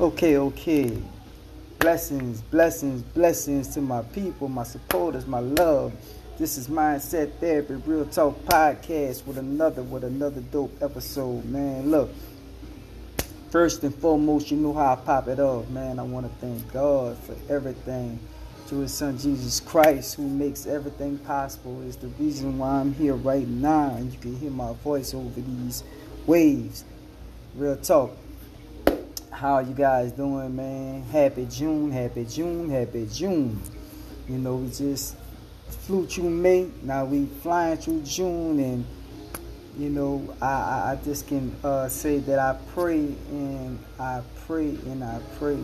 Okay, okay. Blessings, blessings, blessings to my people, my supporters, my love. This is Mindset Therapy Real Talk Podcast with another with another dope episode, man. Look, first and foremost, you know how I pop it off, man. I want to thank God for everything. To his son Jesus Christ, who makes everything possible, is the reason why I'm here right now, and you can hear my voice over these waves. Real talk how you guys doing, man? Happy June, happy June, happy June. You know, we just flew through May. Now we flying through June, and you know, I I, I just can uh, say that I pray and I pray and I pray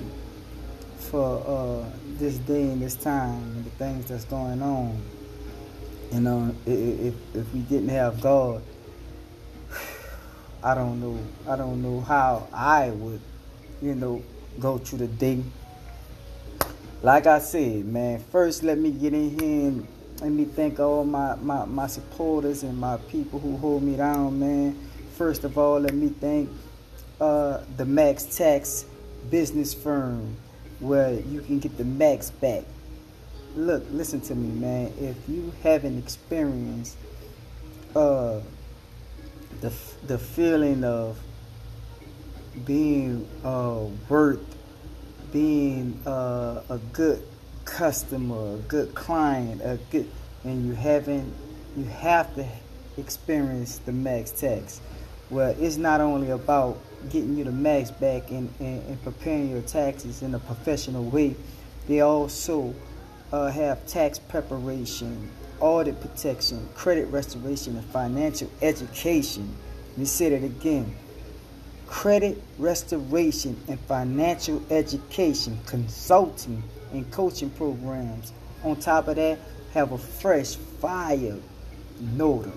for uh, this day and this time and the things that's going on. You know, if if we didn't have God, I don't know. I don't know how I would you know, go through the day. Like I said, man, first let me get in here and let me thank all my, my, my supporters and my people who hold me down, man. First of all, let me thank uh, the Max Tax business firm where you can get the max back. Look, listen to me, man. If you haven't experienced uh, the the feeling of being uh, worth being uh, a good customer, a good client, a good, and you haven't, you have to experience the max tax. Well, it's not only about getting you the max back and, and, and preparing your taxes in a professional way, they also uh, have tax preparation, audit protection, credit restoration, and financial education. Let me say that again credit restoration and financial education, consulting and coaching programs. On top of that, have a fresh fire notary.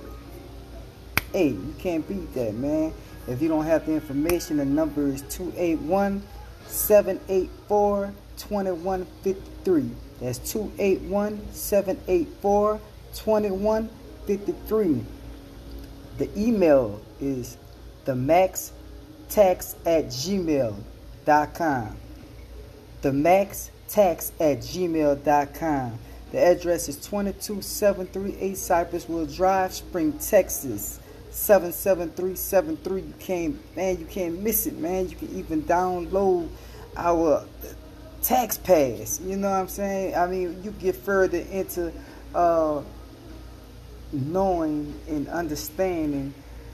Hey, you can't beat that, man. If you don't have the information, the number is 281 784 2153. That's 281 784 2153. The email is the max tax at gmail.com. The max tax at gmail.com. The address is 22738 Cypressville Drive, Spring, Texas. 77373. You can't, man, you can't miss it, man. You can even download our tax pass. You know what I'm saying? I mean, you get further into uh, knowing and understanding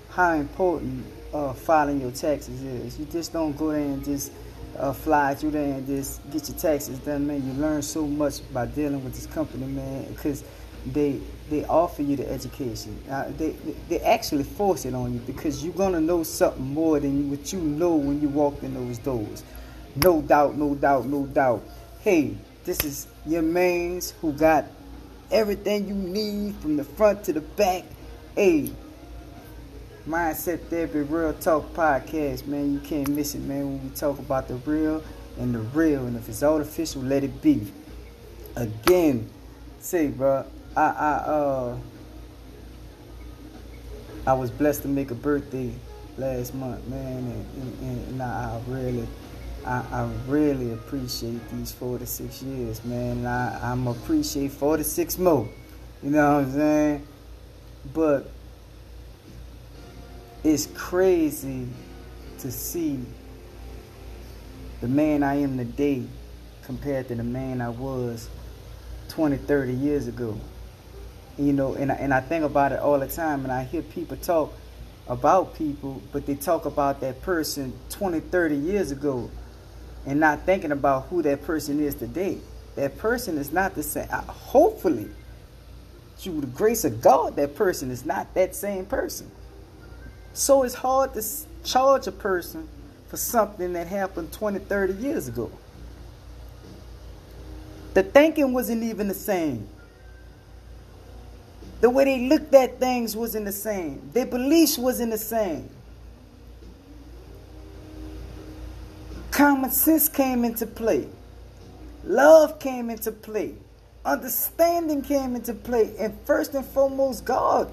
how important uh, filing your taxes is. You just don't go there and just uh, fly through there and just get your taxes done, man. You learn so much by dealing with this company, man, because they they offer you the education. Uh, they they actually force it on you because you're gonna know something more than what you know when you walk in those doors. No doubt, no doubt, no doubt. Hey, this is your mains who got everything you need from the front to the back. Hey, Mindset Therapy Real Talk Podcast, man. You can't miss it, man, when we talk about the real and the real. And if it's artificial, let it be. Again, say, bro, I, I, uh, I was blessed to make a birthday last month, man, and, and, and I, I really, I, I, really appreciate these 46 years, man. I, I'm appreciate 46 more. You know what I'm saying? But it's crazy to see the man I am today compared to the man I was 20, 30 years ago. You know, and I, and I think about it all the time, and I hear people talk about people, but they talk about that person 20, 30 years ago and not thinking about who that person is today. That person is not the same. Hopefully, through the grace of God, that person is not that same person. So it's hard to charge a person for something that happened 20, 30 years ago. The thinking wasn't even the same. The way they looked at things wasn't the same. Their beliefs wasn't the same. Common sense came into play. Love came into play. Understanding came into play. And first and foremost, God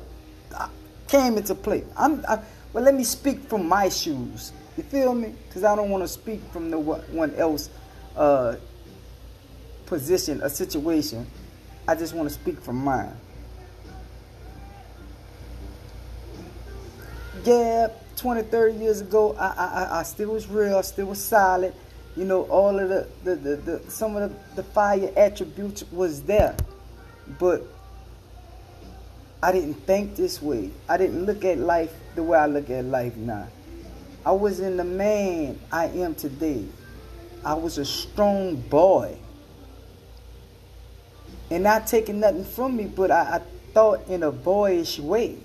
came into play. I'm, I, well, let me speak from my shoes. You feel me? Because I don't want to speak from the one else uh, position, a situation. I just want to speak from mine. Yeah, 20, 30 years ago, I, I, I still was real, I still was solid. You know, all of the, the, the, the some of the, the fire attributes was there. But I didn't think this way. I didn't look at life the way I look at life now. I wasn't the man I am today. I was a strong boy. And not taking nothing from me, but I, I thought in a boyish way.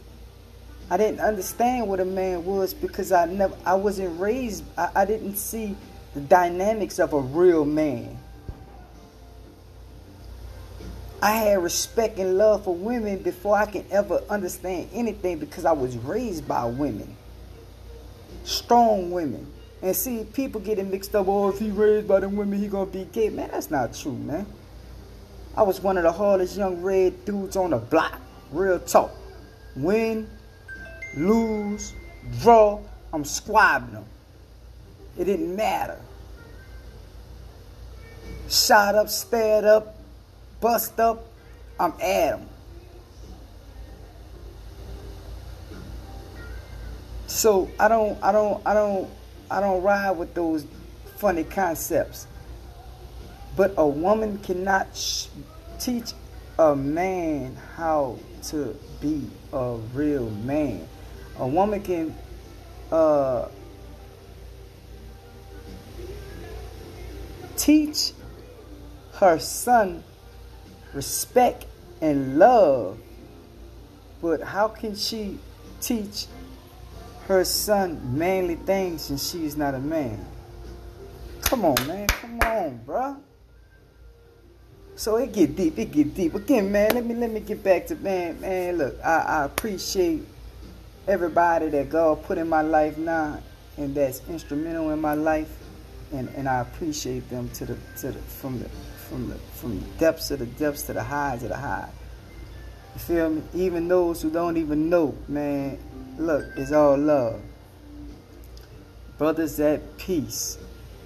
I didn't understand what a man was because I never I wasn't raised I, I didn't see the dynamics of a real man. I had respect and love for women before I can ever understand anything because I was raised by women. Strong women. And see, people getting mixed up, oh, if he raised by the women, he gonna be gay. Man, that's not true, man. I was one of the hardest young red dudes on the block. Real talk. Win, lose, draw, I'm squabbing them. It didn't matter. Shot up, stared up, bust up, I'm them. So I don't, I don't, I don't, I don't ride with those funny concepts. But a woman cannot teach a man how to be a real man. A woman can uh, teach her son respect and love. But how can she teach her son manly things and she's not a man? Come on, man. Come on, bruh. So it get deep, it get deep. Again, man, let me let me get back to man, man. Look, I, I appreciate everybody that God put in my life now and that's instrumental in my life. And, and I appreciate them to the to the from the from the from the depths of the depths to the highs of the high. You feel me? Even those who don't even know, man, look, it's all love. Brothers at peace.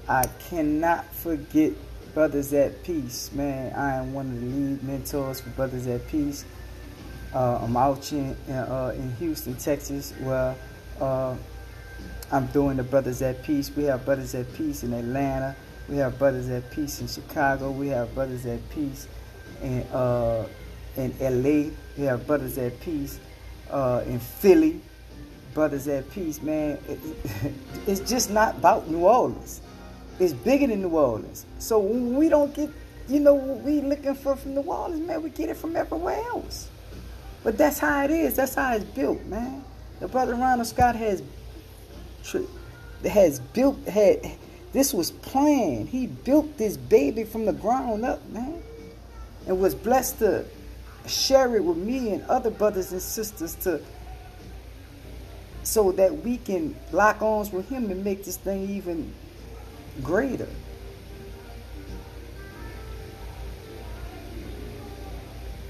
I cannot forget Brothers at Peace, man. I am one of the lead mentors for Brothers at Peace. Uh, I'm out in, uh, in Houston, Texas, where uh, I'm doing the Brothers at Peace. We have Brothers at Peace in Atlanta. We have Brothers at Peace in Chicago. We have Brothers at Peace in uh, in LA. We have Brothers at Peace uh, in Philly. Brothers at Peace, man. It, it's just not about New Orleans. It's bigger than New Orleans. So we don't get, you know, what we looking for from New Orleans, man, we get it from everywhere else. But that's how it is. That's how it's built, man. The brother Ronald Scott has has built had this was planned. He built this baby from the ground up, man. And was blessed to share it with me and other brothers and sisters to so that we can lock arms with him and make this thing even greater.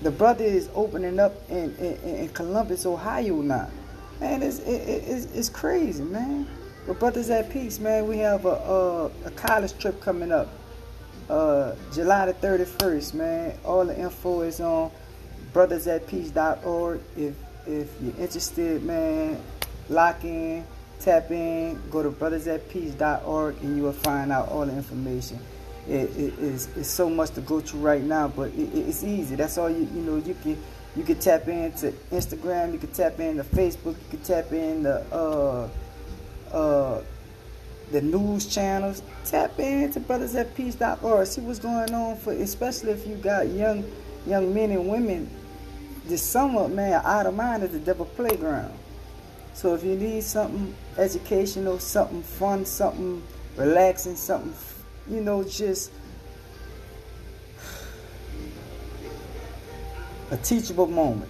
The brother is opening up in, in, in Columbus, Ohio now. Man, it's, it, it's, it's crazy, man. But brothers at peace, man, we have a, a, a college trip coming up. Uh, July the 31st, man. All the info is on brothersatpeace.org. If if you're interested, man, lock in, tap in, go to brothersatpeace.org, and you will find out all the information. It, it, it's, it's so much to go through right now, but it, it's easy. That's all you you know. You can you can tap into Instagram, you can tap into Facebook, you can tap in the uh, uh, the news channels. Tap into brothersatpeace.org. See what's going on for, especially if you got young young men and women. This summer, man, out of mind is the devil playground. So if you need something educational, something fun, something relaxing, something, you know, just a teachable moment.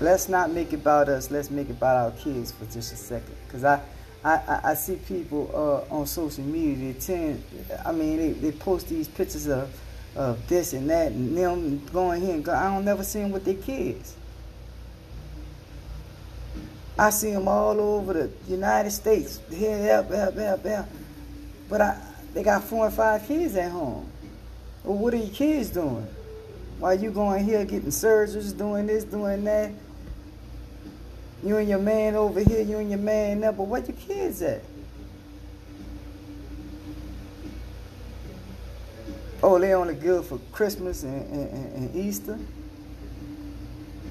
Let's not make it about us. Let's make it about our kids for just a second. Cause I, I, I see people uh, on social media. They tend, I mean, they, they post these pictures of, of this and that, and them going here and go. I don't never see them with their kids. I see them all over the United States. Here, there, there, there, there. But I, they got four and five kids at home. Well, what are your kids doing? While you going here getting surgeries, doing this, doing that. You and your man over here, you and your man there, but where your kids at? Oh, they only good for Christmas and, and, and Easter?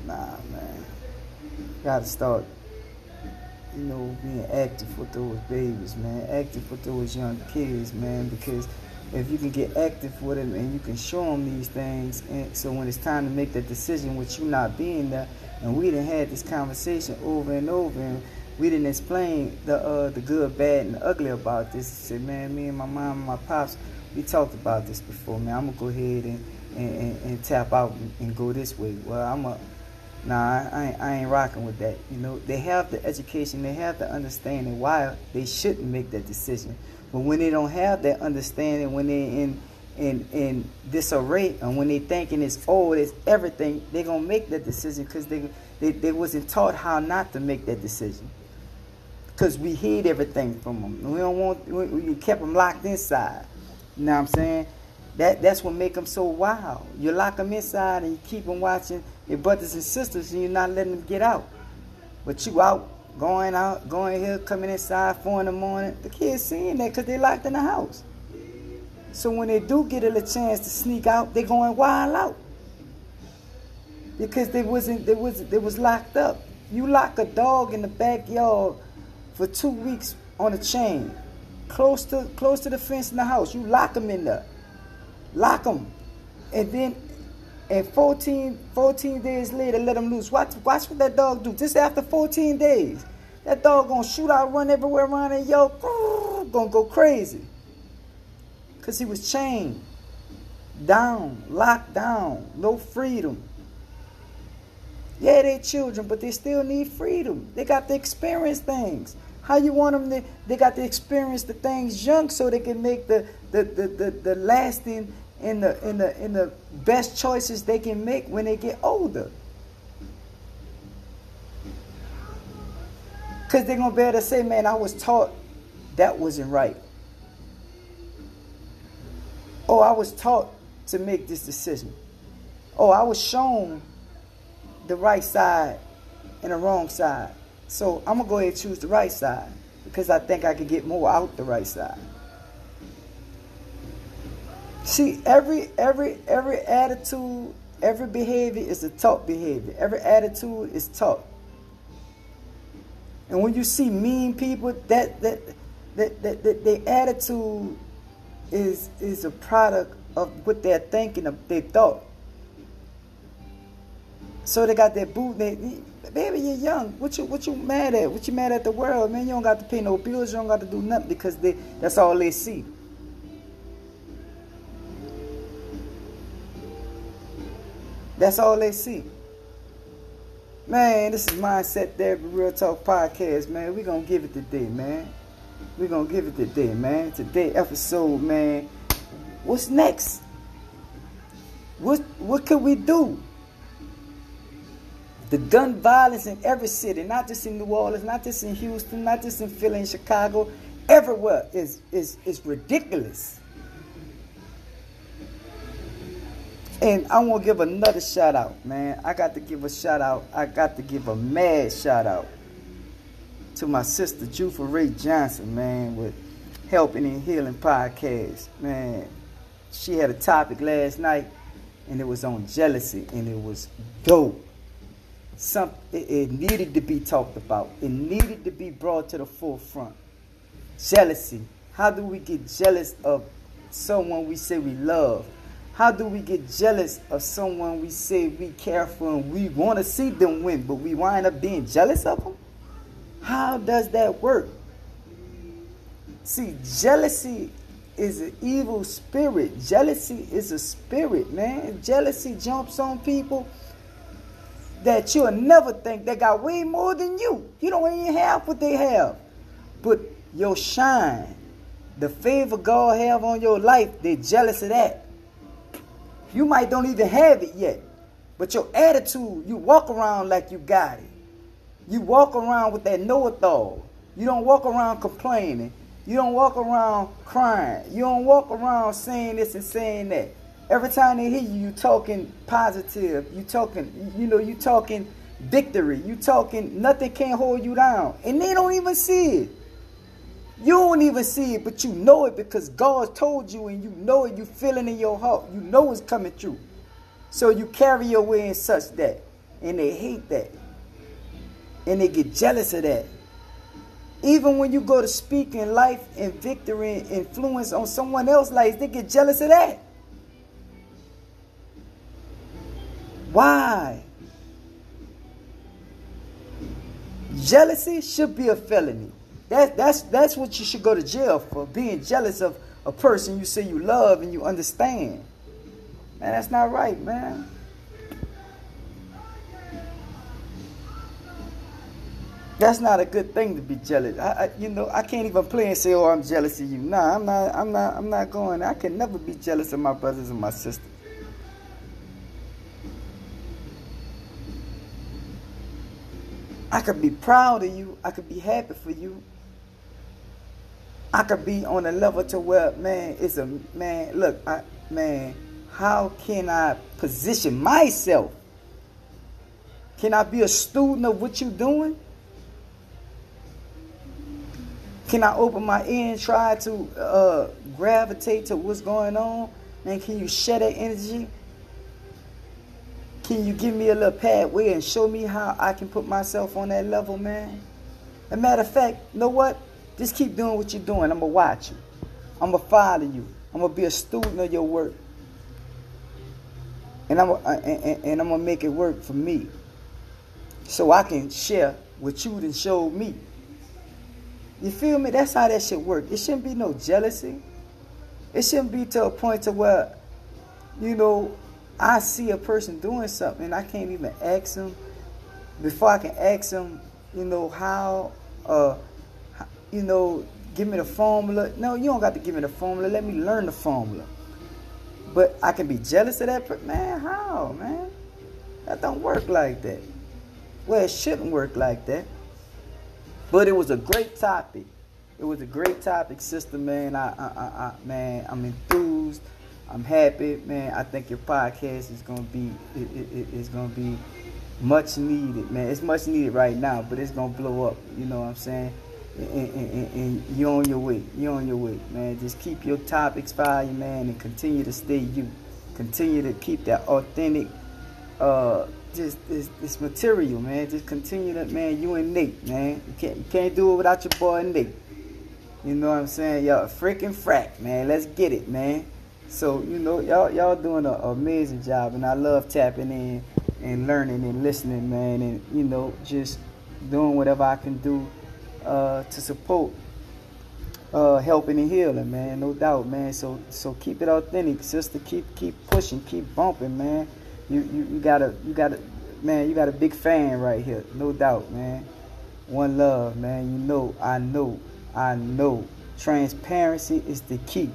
Nah, man. Gotta start, you know, being active with those babies, man. Active with those young kids, man, because if you can get active with them and you can show them these things, and so when it's time to make that decision with you not being there, and we didn't had this conversation over and over, and we didn't explain the uh, the good, bad, and ugly about this. I Said, man, me and my mom and my pops, we talked about this before, man. I'm gonna go ahead and and, and, and tap out and, and, go this way. Well, I'm a Nah, I ain't, I ain't rocking with that. You know, they have the education, they have the understanding why they shouldn't make that decision. But when they don't have that understanding, when they're in in in disarray, and when they thinking it's old, it's everything, they're gonna make that decision because they, they they wasn't taught how not to make that decision. Because we hid everything from them. We don't want we, we kept them locked inside. You know what I'm saying? That that's what make them so wild. You lock them inside and you keep them watching your brothers and sisters, and you're not letting them get out. But you out going out, going here, coming inside four in the morning. The kids seeing that because they locked in the house. So when they do get a chance to sneak out, they're going wild out. Because they wasn't they was they was locked up. You lock a dog in the backyard for two weeks on a chain, close to close to the fence in the house. You lock them in there. Lock them. And then and 14, 14 days later, let him loose. Watch, watch what that dog do. Just after 14 days, that dog gonna shoot out, run everywhere around, and yo, gonna go crazy. Cause he was chained, down, locked down, no freedom. Yeah, they children, but they still need freedom. They got to experience things. How you want them to? They got to experience the things young, so they can make the the the the, the lasting in the in the in the best choices they can make when they get older. Cause they're gonna be able to say, man, I was taught that wasn't right. Oh, I was taught to make this decision. Oh, I was shown the right side and the wrong side. So I'm gonna go ahead and choose the right side because I think I could get more out the right side. See, every every every attitude, every behavior is a taught behavior. Every attitude is taught. And when you see mean people, that that that that, that their attitude is is a product of what they're thinking of their thought. So they got that boot. Baby, you're young. What you what you mad at? What you mad at the world, man? You don't got to pay no bills. You don't got to do nothing because they that's all they see. That's all they see. Man, this is Mindset Therapy Real Talk Podcast, man. we going to give it today, man. We to give it today, man. Today episode, man. What's next? What, what can we do? The gun violence in every city, not just in New Orleans, not just in Houston, not just in Philly and Chicago, everywhere is, is, is ridiculous. And I want to give another shout out, man. I got to give a shout out. I got to give a mad shout out to my sister, Jufa Ray Johnson, man, with Helping and Healing podcast. Man, she had a topic last night, and it was on jealousy, and it was dope. Some, it, it needed to be talked about. It needed to be brought to the forefront. Jealousy. How do we get jealous of someone we say we love? How do we get jealous of someone we say we care for and we want to see them win, but we wind up being jealous of them? How does that work? See, jealousy is an evil spirit. Jealousy is a spirit, man. Jealousy jumps on people that you'll never think they got way more than you. You don't even have what they have. But your shine, the favor God have on your life, they're jealous of that. You might don't even have it yet. But your attitude, you walk around like you got it. You walk around with that know-it-all. You don't walk around complaining. You don't walk around crying. You don't walk around saying this and saying that. Every time they hear you, you talking positive. You talking, you know, you talking victory. You talking nothing can hold you down. And they don't even see it. You don't even see it, but you know it because God told you and you know it. You feel it in your heart. You know it's coming true. So you carry your way in such that. And they hate that. And they get jealous of that. Even when you go to speak in life and victory and influence on someone else's life, they get jealous of that. Why? Jealousy should be a felony. That, that's, that's what you should go to jail for, being jealous of a person you say you love and you understand. Man, that's not right, man. That's not a good thing to be jealous. I, I, you know, I can't even play and say, "Oh, I'm jealous of you." Nah, I'm not. I'm not. I'm not going. I can never be jealous of my brothers and my sisters. I could be proud of you. I could be happy for you. I could be on a level to where, man, it's a man. Look, I, man, how can I position myself? Can I be a student of what you're doing? Can I open my ear and try to uh, gravitate to what's going on? And can you share that energy? Can you give me a little pathway and show me how I can put myself on that level, man? As a matter of fact, you know what? Just keep doing what you're doing. I'm going to watch you. I'm going to follow you. I'm going to be a student of your work. And I'm, and, and, and I'm going to make it work for me. So I can share what you done showed me. You feel me? That's how that should work. It shouldn't be no jealousy. It shouldn't be to a point to where, you know, I see a person doing something and I can't even ask them before I can ask them, you know, how, uh, you know, give me the formula. No, you don't got to give me the formula. Let me learn the formula. But I can be jealous of that. Man, how, man? That don't work like that. Well, it shouldn't work like that. But it was a great topic. It was a great topic, sister, man. I, I, I, man, I'm enthused. I'm happy, man. I think your podcast is gonna be it, it, it's gonna be much needed, man. It's much needed right now, but it's gonna blow up. You know what I'm saying? And, and, and, and you're on your way. You're on your way, man. Just keep your topics fire, man, and continue to stay you. Continue to keep that authentic, uh, just this, this material, man. Just continue that, man. You and Nate, man. You can't you can't do it without your boy Nate. You know what I'm saying? Y'all freaking frack, man. Let's get it, man. So you know, y'all y'all doing an amazing job, and I love tapping in and learning and listening, man, and you know, just doing whatever I can do uh, to support uh, helping and healing, man. No doubt, man. So so keep it authentic, sister. Keep keep pushing, keep bumping, man. You you, you got a you got a man. You got a big fan right here, no doubt, man. One love, man. You know, I know, I know. Transparency is the key.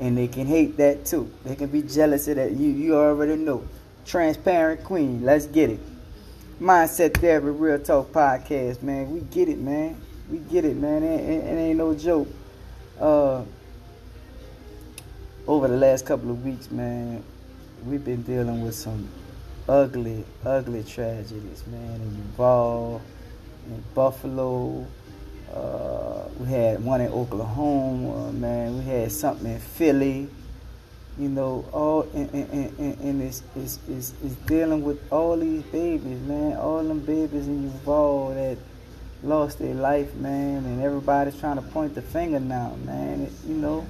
And they can hate that too. They can be jealous of that. You you already know. Transparent queen. Let's get it. Mindset Therapy Real Talk Podcast, man. We get it, man. We get it, man. It, it, it ain't no joke. Uh, over the last couple of weeks, man, we've been dealing with some ugly, ugly tragedies, man. In Uvalde, in Buffalo, uh, we had one in Oklahoma, man. We had something in Philly. You know, all and, and, and, and it's, it's, it's, it's dealing with all these babies, man. All them babies in Uvalde that lost their life, man. And everybody's trying to point the finger now, man. It, you know,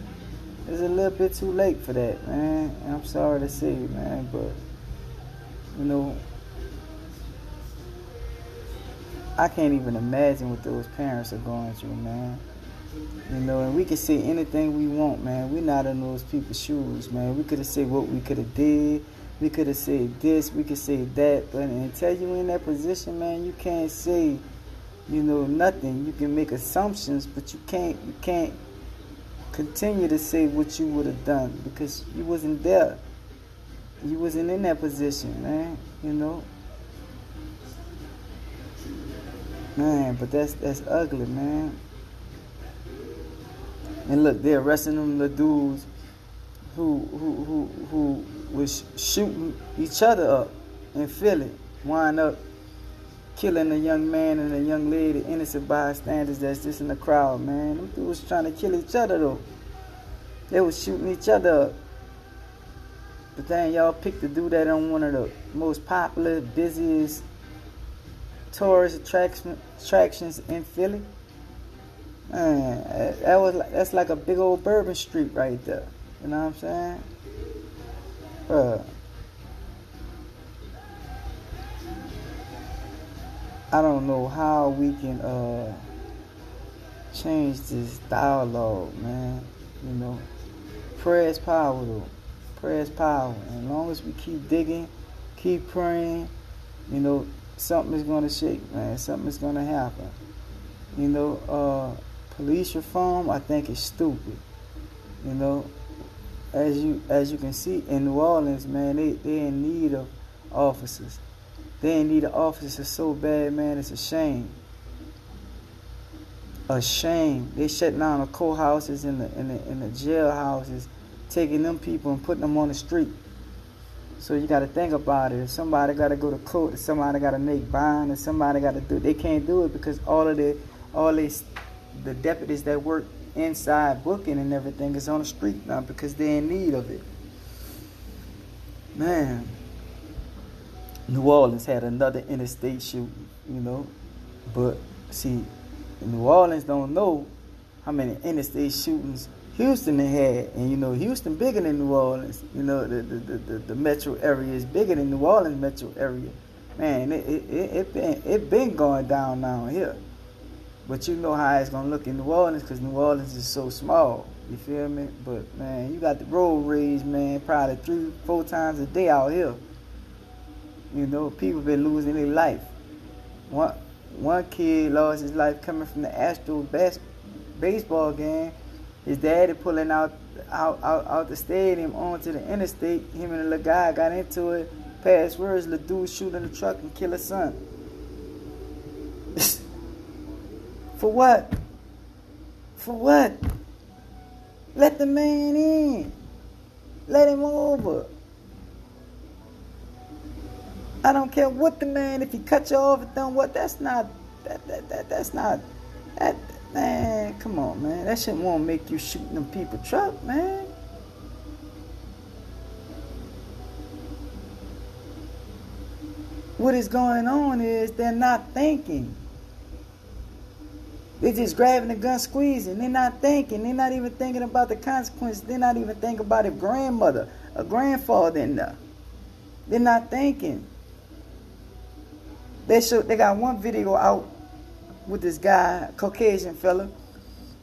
it's a little bit too late for that, man. I'm sorry to say, man, but you know, I can't even imagine what those parents are going through, man. You know, and we can say anything we want, man. We're not in those people's shoes, man. We could have said what we could have did. We could have said this. We could say that. But until you're in that position, man, you can't say, you know, nothing. You can make assumptions, but you can't. You can't continue to say what you would have done because you wasn't there. You wasn't in that position, man. You know. Man, but that's that's ugly, man. And look, they're arresting them the dudes who who who who was shooting each other up in Philly, wind up killing a young man and a young lady, innocent bystanders that's just in the crowd, man. Them dudes trying to kill each other though. They was shooting each other up. But then y'all picked to do that on one of the most popular, busiest tourist attraction, attractions in Philly. Man, that was like, that's like a big old Bourbon Street right there. You know what I'm saying? Bruh. I don't know how we can uh, change this dialogue, man. You know, prayer is power, though. Prayer is power. And as long as we keep digging, keep praying, you know, something is going to shake, man. Something is going to happen. You know, uh, police reform, I think, is stupid. You know, as you as you can see in New Orleans, man, they they in need of officers. They ain't need an officer so bad, man. It's a shame. A shame. They shut down the courthouses and the in the in the jailhouses, taking them people and putting them on the street. So you got to think about it. If somebody got to go to court, if somebody got to make bond, if somebody got to do, they can't do it because all of the all these the deputies that work inside booking and everything is on the street now because they're in need of it. Man. New Orleans had another interstate shooting, you know. But see, New Orleans don't know how many interstate shootings Houston had. And you know, Houston bigger than New Orleans. You know, the the, the, the metro area is bigger than New Orleans metro area. Man, it it, it, it been it been going down down here. But you know how it's gonna look in New Orleans because New Orleans is so small. You feel me? But man, you got the road rage, man, probably three, four times a day out here. You know, people been losing their life. One one kid lost his life coming from the Astro bas- baseball game. His daddy pulling out, out out out the stadium onto the interstate. Him and the little guy got into it. Past words, the dude shooting the truck and kill his son. For what? For what? Let the man in. Let him over. I don't care what the man, if he cut you off and done what, that's not, that, that, that, that's not, that, man, come on, man. That shit won't make you shoot them people truck, man. What is going on is they're not thinking. They're just grabbing the gun, squeezing. They're not thinking. They're not even thinking about the consequences. They're not even thinking about a grandmother, a grandfather in there. They're not thinking. They show they got one video out with this guy, Caucasian fella.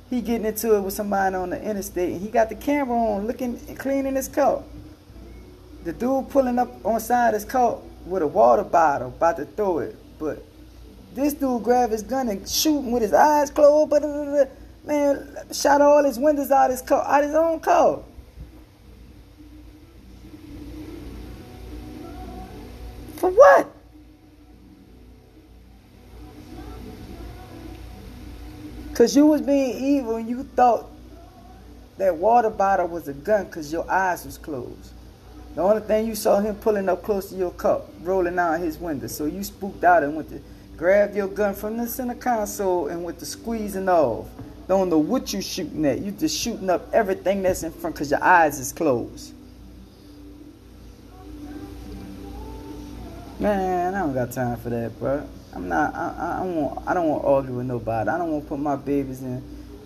He getting into it with somebody on the interstate, and he got the camera on, looking, cleaning his car. The dude pulling up on side his car with a water bottle, about to throw it, but this dude grab his gun and shooting with his eyes closed. But man, shot all his windows out his car, out his own car. For what? Cause you was being evil and you thought that water bottle was a gun because your eyes was closed. The only thing you saw him pulling up close to your cup, rolling out his window. So you spooked out and went to grab your gun from the center console and went to squeezing off. Don't know what you shooting at. You just shooting up everything that's in front because your eyes is closed. Man, I don't got time for that, bro. I'm not. I, I, want. I don't want to argue with nobody. I don't want to put my babies in,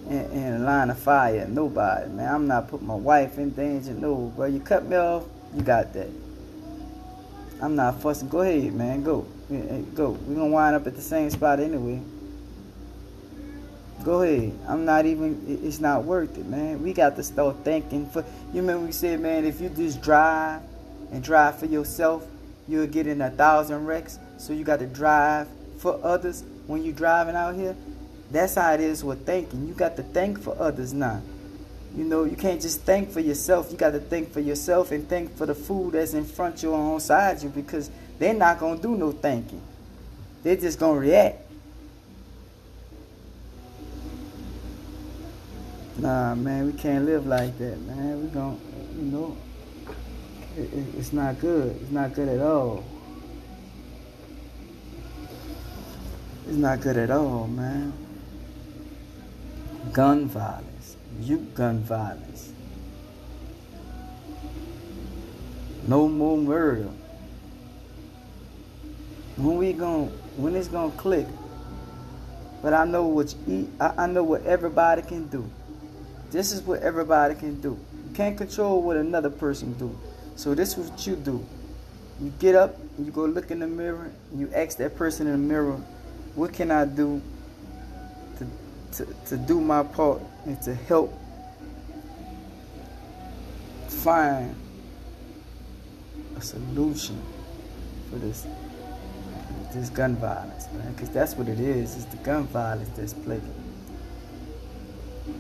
in, in line of fire. Nobody, man. I'm not putting my wife in danger. No, bro. You cut me off. You got that. I'm not fussing. Go ahead, man. Go. Eh, eh, go. We're gonna wind up at the same spot anyway. Go ahead. I'm not even. It's not worth it, man. We got to start thinking. For you remember we said, man, if you just drive and drive for yourself, you'll get in a thousand wrecks. So you got to drive for others when you're driving out here, that's how it is with thinking. You got to think for others now. You know, you can't just think for yourself. You got to think for yourself and think for the food that's in front you or side you because they're not going to do no thinking. They're just going to react. Nah, man, we can't live like that, man. We don't, you know, it, it, it's not good. It's not good at all. It's not good at all, man. Gun violence, youth gun violence. No more murder. When we gon' when it's gonna click? But I know what you, I know what everybody can do. This is what everybody can do. You can't control what another person do. So this is what you do. You get up, you go look in the mirror, you ask that person in the mirror, what can I do to, to, to do my part and to help find a solution for this this gun violence, man, because that's what it is. It's the gun violence that's plaguing.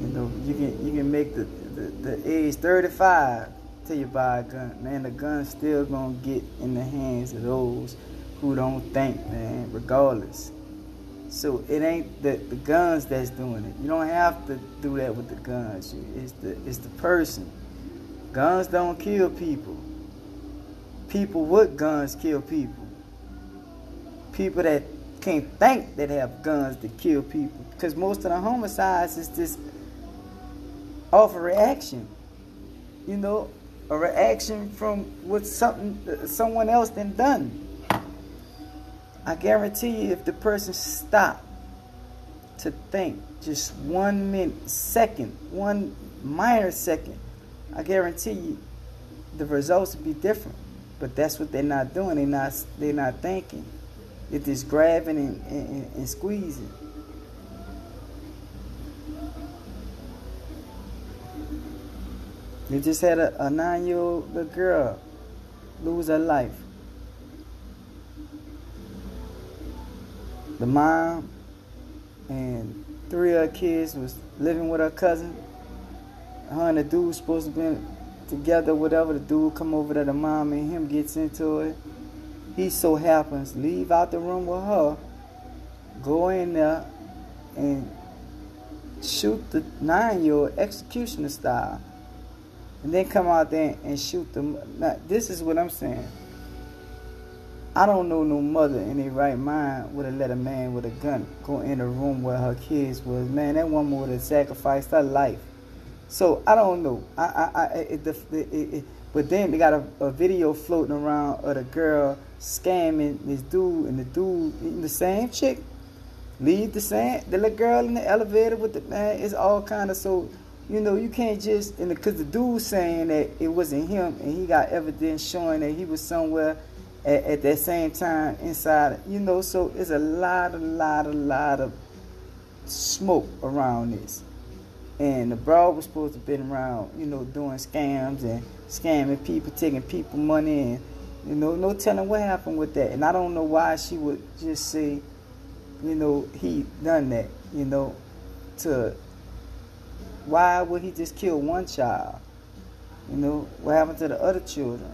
You know, you can you can make the, the, the age 35 till you buy a gun. Man, the gun's still gonna get in the hands of those who don't think, man, regardless. So it ain't the, the guns that's doing it. You don't have to do that with the guns. It's the it's the person. Guns don't kill people. People with guns kill people. People that can't think that have guns to kill people. Because most of the homicides is just off a reaction. You know, a reaction from what something someone else then done. I guarantee you, if the person stopped to think just one minute, second, one minor second, I guarantee you, the results would be different. But that's what they're not doing. They're not. They're not thinking. They're just grabbing and, and, and squeezing. They just had a, a nine-year-old girl lose her life. The mom and three of her kids was living with her cousin. Her and the dude supposed to be together, whatever. The dude come over to the mom and him gets into it. He so happens leave out the room with her, go in there and shoot the nine-year-old executioner style and then come out there and shoot them. Now, this is what I'm saying. I don't know no mother in their right mind would have let a man with a gun go in a room where her kids was. Man, that woman would have sacrificed her life. So I don't know. I, I, I it, it, it, but then they got a, a, video floating around of the girl scamming this dude, and the dude, the same chick, leave the same, the little girl in the elevator with the man. It's all kind of so you know, you can't just, and because the dude saying that it wasn't him, and he got evidence showing that he was somewhere at, at that same time inside, you know, so it's a lot, a lot, a lot of smoke around this. And the broad was supposed to have been around, you know, doing scams and scamming people, taking people money, and you know, no telling what happened with that. And I don't know why she would just say, you know, he done that, you know, to why would he just kill one child? You know, what happened to the other children?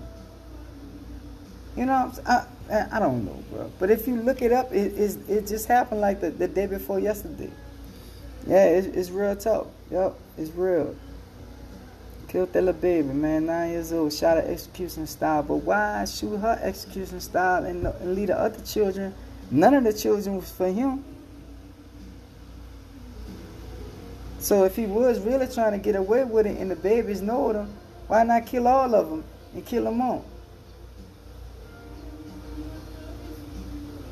You know, I, I don't know, bro. But if you look it up, it, it, it just happened like the, the day before yesterday. Yeah, it's, it's real tough. Yep, it's real. Killed that little baby, man, nine years old, shot her execution style. But why shoot her execution style and, and leave the other children? None of the children was for him. So if he was really trying to get away with it and the babies know them, why not kill all of them and kill them all?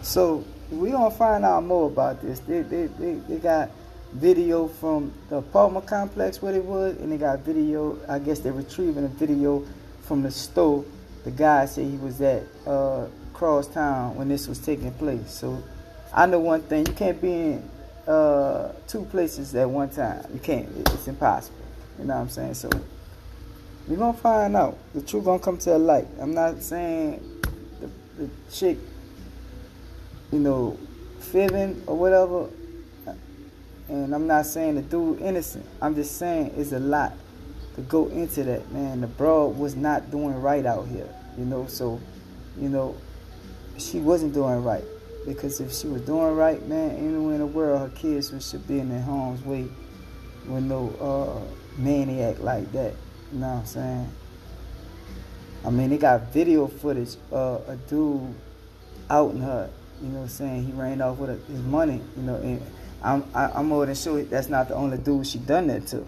So we gonna find out more about this. They, they, they, they got video from the apartment complex where they was, and they got video. I guess they're retrieving a video from the store. The guy said he was at uh, Cross Town when this was taking place. So I know one thing: you can't be in uh, two places at one time. You can't. It's impossible. You know what I'm saying? So we're gonna find out. The truth gonna come to light. I'm not saying the, the chick, you know, fibbing or whatever. And I'm not saying the dude innocent. I'm just saying it's a lot to go into that, man. The broad was not doing right out here, you know. So, you know, she wasn't doing right. Because if she was doing right, man, anywhere in the world, her kids should be in their home's way. with no uh, maniac like that. You know what I'm saying? I mean, they got video footage of a dude outing her. You know what I'm saying? He ran off with his money. You know, and I'm I, am more than sure that's not the only dude she done that to.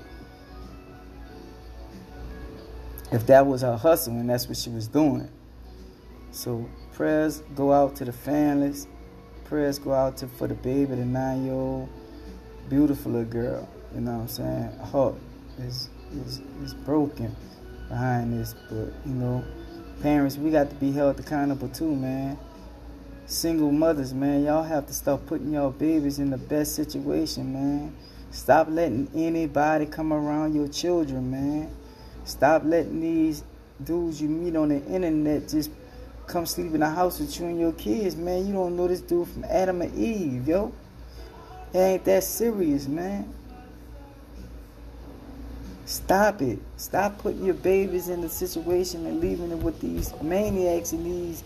If that was her hustle and that's what she was doing. So prayers go out to the families. Prayers go out to for the baby, the nine year old, beautiful little girl. You know what I'm saying? Heart is is is broken behind this, but you know, parents, we got to be held accountable too, man. Single mothers, man, y'all have to start putting your babies in the best situation, man. Stop letting anybody come around your children, man. Stop letting these dudes you meet on the internet just come sleep in the house with you and your kids, man. You don't know this dude from Adam and Eve, yo. It ain't that serious, man. Stop it. Stop putting your babies in the situation and leaving them with these maniacs and these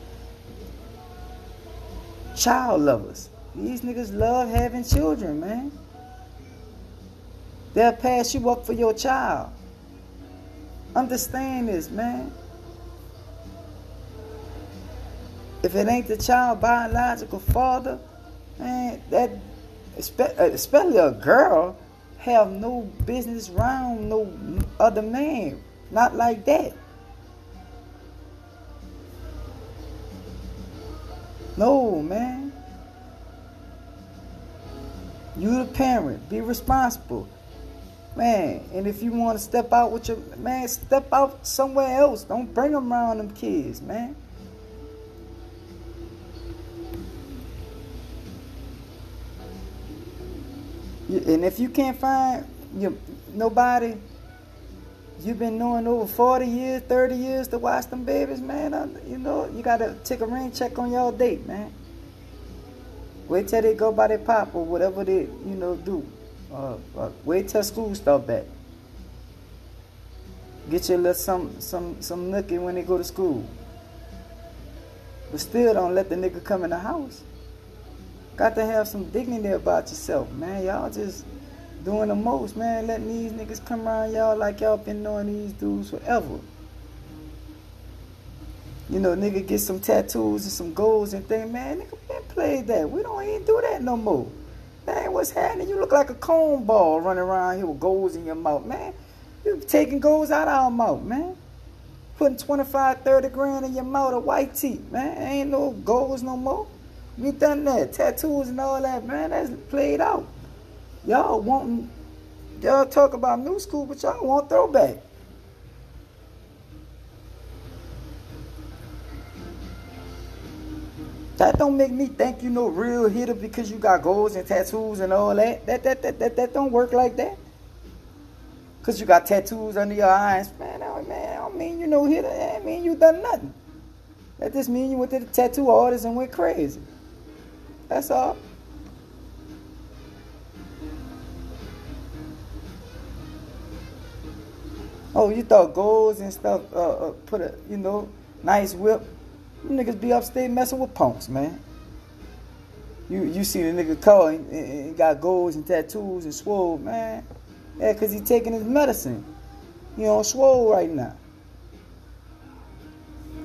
child lovers. These niggas love having children, man. They'll pass you up for your child. Understand this, man. If it ain't the child biological father, man, that uh, especially a girl have no business around no other man. Not like that. No, man. You the parent. Be responsible. Man, and if you want to step out with your man, step out somewhere else. Don't bring them around them kids, man. And if you can't find you, nobody you've been knowing over 40 years, 30 years to watch them babies, man, uh, you know, you got to take a rain check on y'all date, man. Wait till they go by their pop or whatever they, you know, do. Uh, uh, wait till school start back. Get your little some some some nookie when they go to school. But still don't let the nigga come in the house. Got to have some dignity about yourself, man. Y'all just doing the most, man. Letting these niggas come around y'all like y'all been knowing these dudes forever. You know, nigga get some tattoos and some goals and things, man. Nigga been played that. We don't even do that no more. Man, what's happening? You look like a cone ball running around here with goals in your mouth, man. You taking goals out of our mouth, man. Putting 25, 30 grand in your mouth of white teeth, man. Ain't no goals no more. We done that. Tattoos and all that, man. That's played out. Y'all wanting, y'all talk about new school, but y'all want throwback. That don't make me think you no real hitter because you got goals and tattoos and all that. That that that that, that don't work like that. Cause you got tattoos under your eyes, man. I, man, I don't mean you no hitter. I mean you done nothing. That just mean you went to the tattoo artist and went crazy. That's all. Oh, you thought goals and stuff, uh, uh, put a, you know, nice whip. You niggas be upstate messing with punks, man. You you see the nigga call and, and got goals and tattoos and swole, man. Yeah, because he taking his medicine. He on swole right now.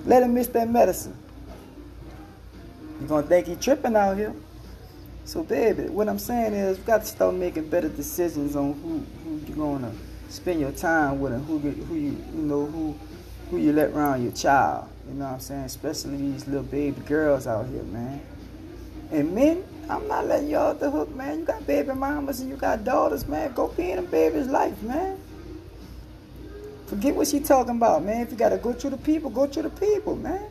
Let him miss that medicine. You're gonna think he tripping out here. So baby, what I'm saying is we got to start making better decisions on who, who you're gonna spend your time with and who who you you know who who you let around your child. You know what I'm saying? Especially these little baby girls out here, man. And men, I'm not letting you off the hook, man. You got baby mamas and you got daughters, man. Go be in a baby's life, man. Forget what she talking about, man. If you gotta go to the people, go to the people, man.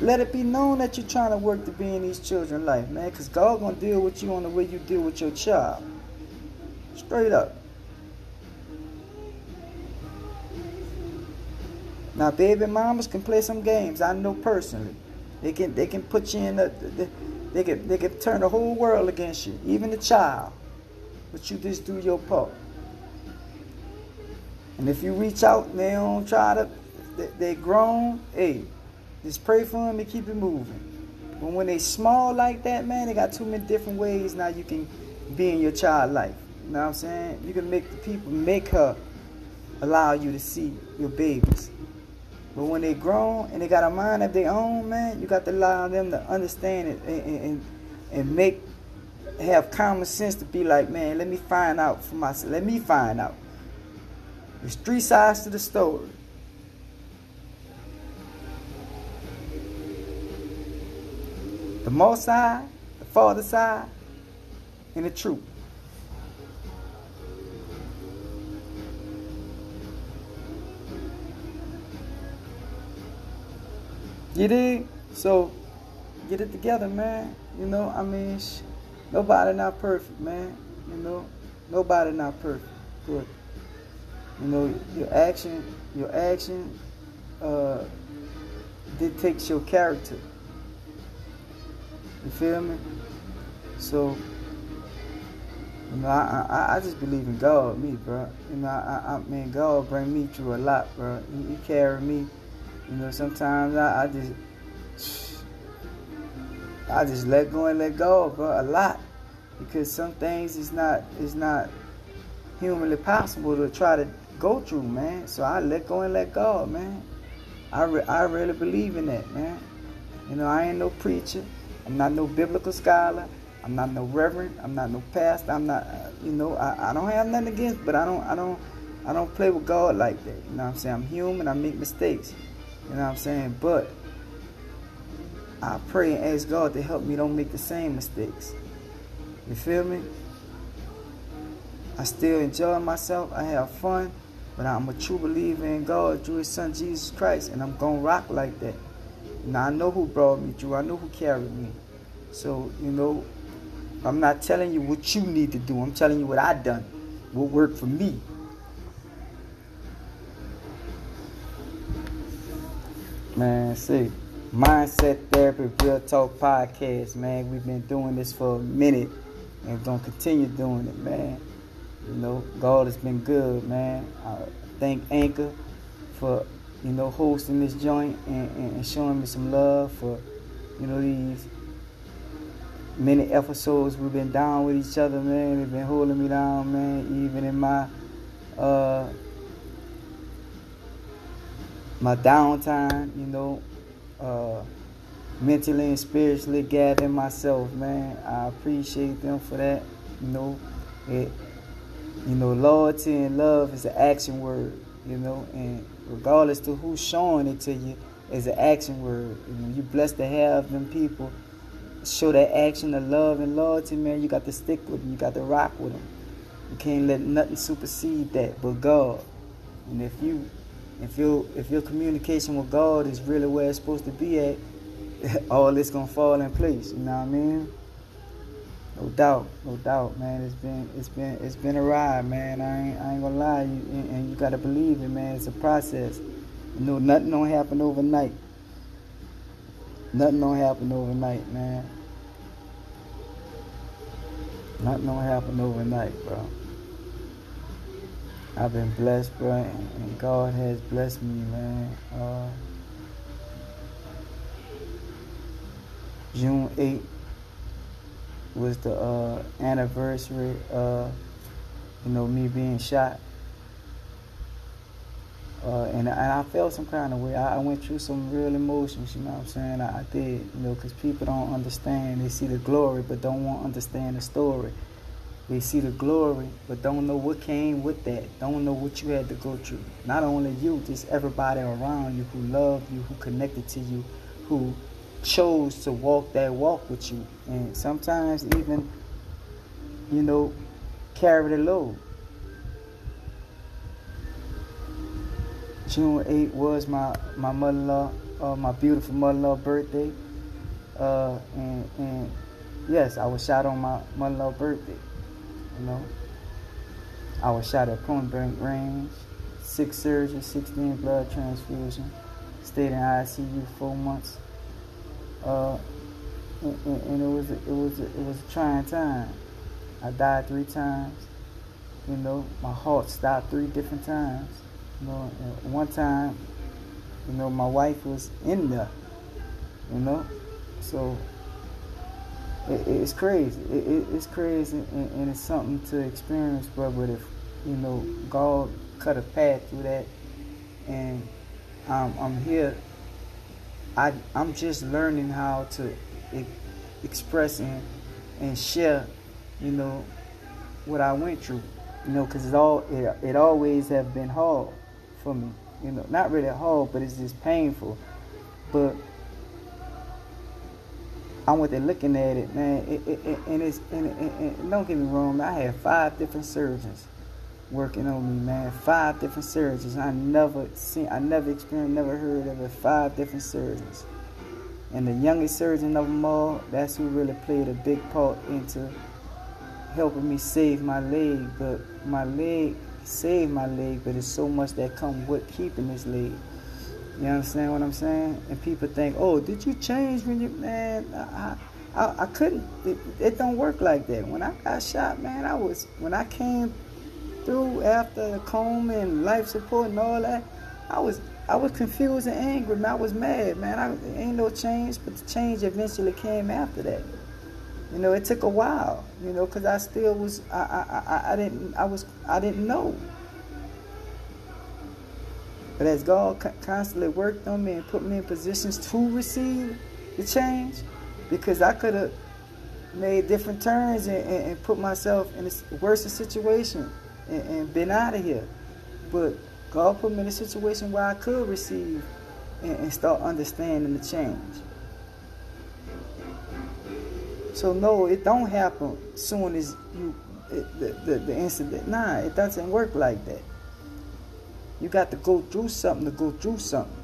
Let it be known that you're trying to work to be in these children's life, man. Because God to deal with you on the way you deal with your child. Straight up. Now, baby mamas can play some games. I know personally. They can they can put you in the, the they can they can turn the whole world against you, even the child. But you just do your part. And if you reach out they don't try to, they, they grown, hey, just pray for them and keep it moving. But when they small like that, man, they got too many different ways now you can be in your child life. You know what I'm saying? You can make the people make her allow you to see your babies. But when they grown and they got a mind of their own, man, you got to allow them to understand it and, and, and make have common sense to be like, man, let me find out for myself. Let me find out. There's three sides to the story. The most side, the father side, and the truth. You dig? So get it together, man. You know, I mean, sh- nobody not perfect, man. You know, nobody not perfect. But you know, your action, your action, uh, dictates your character. You feel me? So, you know, I, I, I just believe in God, me, bro. You know, I, I, mean, God bring me through a lot, bro. He, he carry me you know, sometimes I, I just I just let go and let go, bro, a lot. Because some things is not is not humanly possible to try to go through, man. So I let go and let go, man. I, re- I really believe in that, man. You know, I ain't no preacher. I'm not no biblical scholar. I'm not no reverend. I'm not no pastor. I'm not, uh, you know, I, I don't have nothing against, but I don't, I don't, I don't play with God like that. You know what I'm saying? I'm human. I make mistakes. You know what I'm saying? But I pray and ask God to help me don't make the same mistakes. You feel me? I still enjoy myself. I have fun. But I'm a true believer in God through His Son Jesus Christ. And I'm going to rock like that. Now, I know who brought me through. I know who carried me. So, you know, I'm not telling you what you need to do. I'm telling you what I done. What worked for me. Man, see, Mindset Therapy Real Talk Podcast, man. We've been doing this for a minute and gonna continue doing it, man. You know, God has been good, man. I thank Anchor for, you know, hosting this joint and, and showing me some love for, you know, these many episodes we've been down with each other, man. They've been holding me down, man, even in my uh my downtime, you know, uh, mentally and spiritually gathering myself, man. I appreciate them for that. You know, it, you know, loyalty and love is an action word, you know, and regardless to who's showing it to you, is an action word. You know, you're blessed to have them people show that action of love and loyalty, man. You got to stick with them. You got to rock with them. You can't let nothing supersede that but God. And if you if your if your communication with God is really where it's supposed to be at, all this gonna fall in place. You know what I mean? No doubt, no doubt, man. It's been it's been it's been a ride, man. I ain't I ain't gonna lie, you, and, and you gotta believe it, man. It's a process. You know, nothing don't happen overnight. Nothing don't happen overnight, man. Nothing don't happen overnight, bro. I've been blessed, bro, and God has blessed me, man. Uh, June 8th was the uh, anniversary of, you know, me being shot. Uh, and, and I felt some kind of way. I, I, went through some real emotions, you know what I'm saying? I, I did, you know, because people don't understand. They see the glory, but don't want to understand the story. They see the glory, but don't know what came with that. Don't know what you had to go through. Not only you, just everybody around you who loved you, who connected to you, who chose to walk that walk with you. And sometimes even, you know, carry the load. June 8 was my, my mother-in-law, uh, my beautiful mother-in-law birthday. Uh, and, and yes, I was shot on my mother-in-law birthday. You know, I was shot at point blank range, six surgeries, 16 blood transfusion, stayed in ICU four months. Uh, and, and, and, it was it was it was a trying time. I died three times. You know, my heart stopped three different times. You know, one time, you know, my wife was in there. You know, So it, it's crazy. It, it's crazy, and, and, it's something to experience. But, but if you know God cut a path through that, and I'm here. I I'm just learning how to e- express and, and share, you know, what I went through. You know, because it all it, it always have been hard for me. You know, not really hard, but it's just painful. But I went there looking at it, man, it, it, it, and it's and, and, don't get me wrong, I had five different surgeons working on me, man. Five different surgeons. I never seen, I never experienced, never heard of it. Five different surgeons, and the youngest surgeon of them all, that's who really played a big part into helping me save my leg. But my leg saved my leg, but it's so much that come with keeping this leg. You understand what I'm saying? And people think, oh, did you change when you, man? I, I, I couldn't. It, it don't work like that. When I got shot, man, I was when I came through after the coma and life support and all that, I was I was confused and angry, man. I was mad, man. I ain't no change, but the change eventually came after that. You know, it took a while, you know, because I still was I, I I I didn't I was I didn't know. But as God constantly worked on me and put me in positions to receive the change, because I could have made different turns and, and, and, put myself in a worse situation and, and, been out of here. But God put me in a situation where I could receive and, start understanding the change. So no, it don't happen soon as you the, the, the incident. Nah, it doesn't work like that. You got to go through something to go through something.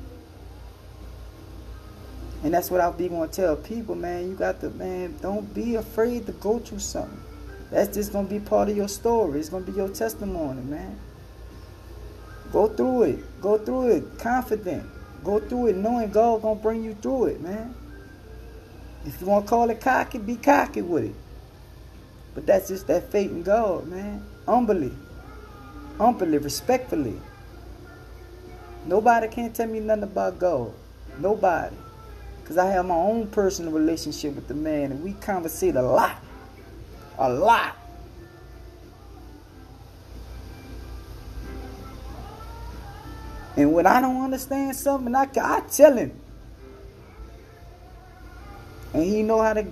And that's what I'll be to tell people, man. You got to, man, don't be afraid to go through something. That's just to be part of your story. It's to be your testimony, man. Go through it. Go through it confident. Go through it knowing God to bring you through it, man. If you want to call it cocky, be cocky with it. But that's just that faith in God, man. Humbly. Humbly, respectfully. Nobody can't tell me nothing about God. Nobody. Because I have my own personal relationship with the man and we conversate a lot. A lot. And when I don't understand something, I, I tell him. And he know how to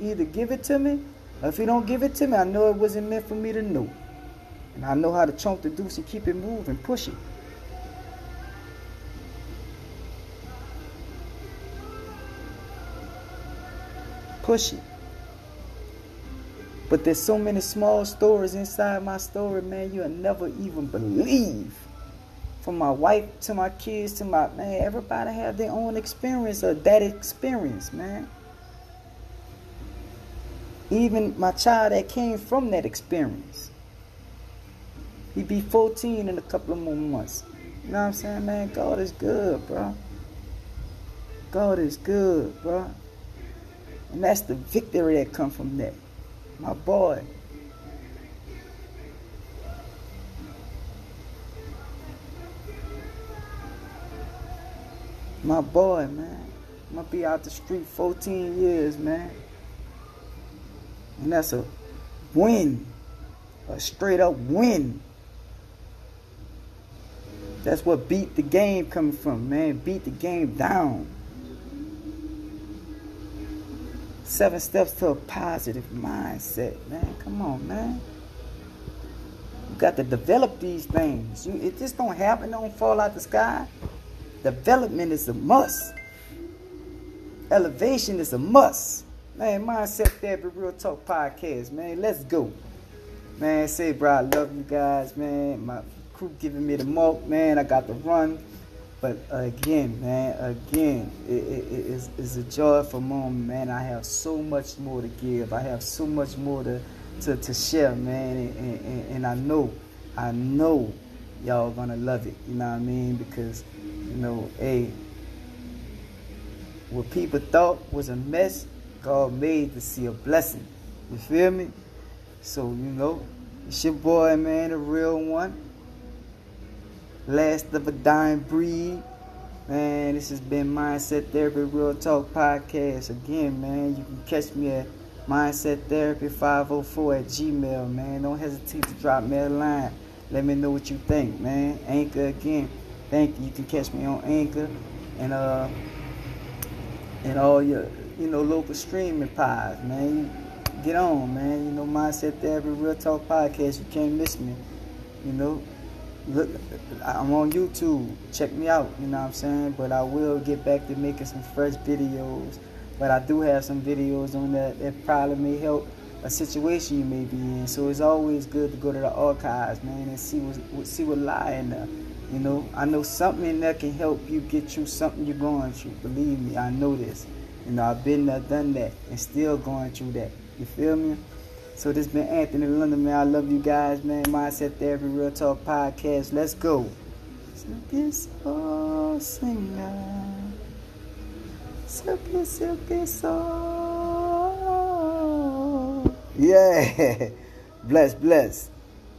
either give it to me, or if he don't give it to me, I know it wasn't meant for me to know. And I know how to chunk the deuce and keep it moving, push it. push it. But there's so many small stories inside my story, man, you'll never even believe. From my wife to my kids to my man, everybody have their own experience of that experience, man. Even my child that came from that experience. He'd be 14 in a couple of more months. You know what I'm saying, man? God is good, bro. God is good, bro. And that's the victory that come from that. My boy. My boy, man. I'm gonna be out the street 14 years, man. And that's a win. A straight up win. That's what beat the game coming from, man. Beat the game down. Seven steps to a positive mindset, man. Come on, man. You got to develop these things. You, it just don't happen, don't fall out the sky. Development is a must. Elevation is a must. Man, mindset therapy, real talk podcast, man. Let's go. Man, say, bro, I love you guys, man. My crew giving me the milk, man. I got the run. But again, man, again, it, it, it's, it's a joyful moment, man. I have so much more to give. I have so much more to, to, to share, man. And, and, and I know, I know y'all gonna love it. You know what I mean? Because, you know, hey, what people thought was a mess, God made to see a blessing. You feel me? So, you know, it's your boy, man, the real one last of a dying breed. Man, this has been Mindset Therapy Real Talk Podcast. Again, man, you can catch me at Mindset Therapy 504 at Gmail, man. Don't hesitate to drop me a line. Let me know what you think, man. Anchor again. Thank you. You can catch me on Anchor and uh and all your you know local streaming pods, man. Get on, man. You know, Mindset Therapy Real Talk Podcast. You can't miss me. You know, look, I'm on YouTube. Check me out. You know what I'm saying? But I will get back to making some fresh videos. But I do have some videos on that that probably may help a situation you may be in. So it's always good to go to the archives, man, and see what see what lie in there. You know, I know something in there can help you get you something you're going through. Believe me, I know this. You know, I've been there, done that, and still going through that. You feel me? So this been Anthony London, man. I love you guys, man. Mindset Therapy Real Talk Podcast. Let's go. Silky soul singer. Silky, silky soul. Yeah. bless, bless.